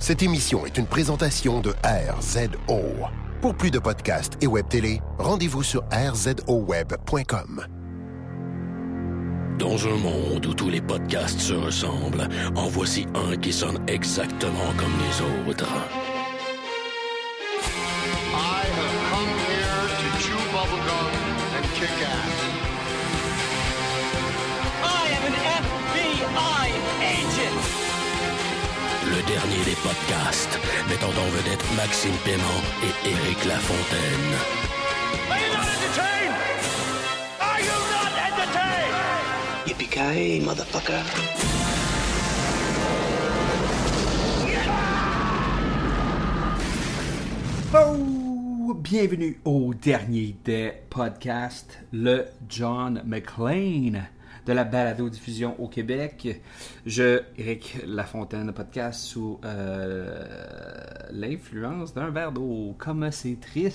Cette émission est une présentation de RZO. Pour plus de podcasts et web télé, rendez-vous sur rzoweb.com. Dans un monde où tous les podcasts se ressemblent, en voici un qui sonne exactement comme les autres. I have come here to chew bubblegum and kick ass. Podcasts, mettant en vedette Maxime Paiement et Éric Lafontaine. Are you not entertained? Are you not entertained? Yippee-ki-yay, motherfucker. Oh, bienvenue au dernier des podcasts, le John McClane de la balado-diffusion au Québec. Je, Eric Lafontaine, podcast sous euh, l'influence d'un verre d'eau. Comme c'est triste.